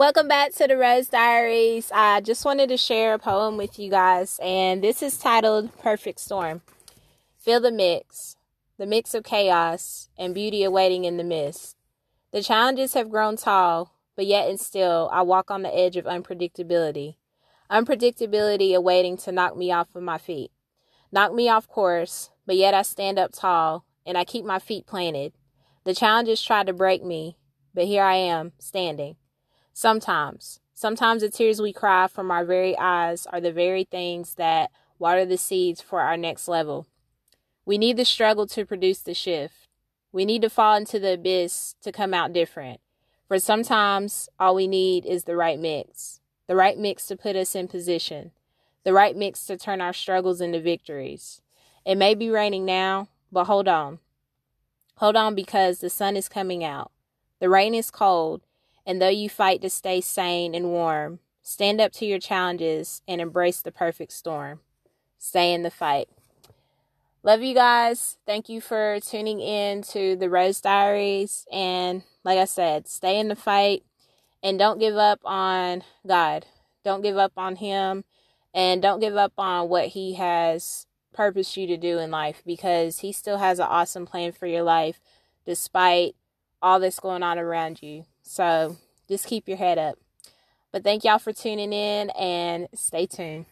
Welcome back to the Rose Diaries. I just wanted to share a poem with you guys, and this is titled Perfect Storm. Feel the mix, the mix of chaos and beauty awaiting in the mist. The challenges have grown tall, but yet and still I walk on the edge of unpredictability. Unpredictability awaiting to knock me off of my feet. Knock me off course, but yet I stand up tall and I keep my feet planted. The challenges try to break me, but here I am, standing. Sometimes, sometimes the tears we cry from our very eyes are the very things that water the seeds for our next level. We need the struggle to produce the shift. We need to fall into the abyss to come out different. For sometimes all we need is the right mix. The right mix to put us in position. The right mix to turn our struggles into victories. It may be raining now, but hold on. Hold on because the sun is coming out. The rain is cold, and though you fight to stay sane and warm, stand up to your challenges and embrace the perfect storm. Stay in the fight. Love you guys. Thank you for tuning in to the Rose Diaries. And like I said, stay in the fight and don't give up on God. Don't give up on Him and don't give up on what He has purposed you to do in life because He still has an awesome plan for your life despite all that's going on around you. So just keep your head up. But thank y'all for tuning in and stay tuned.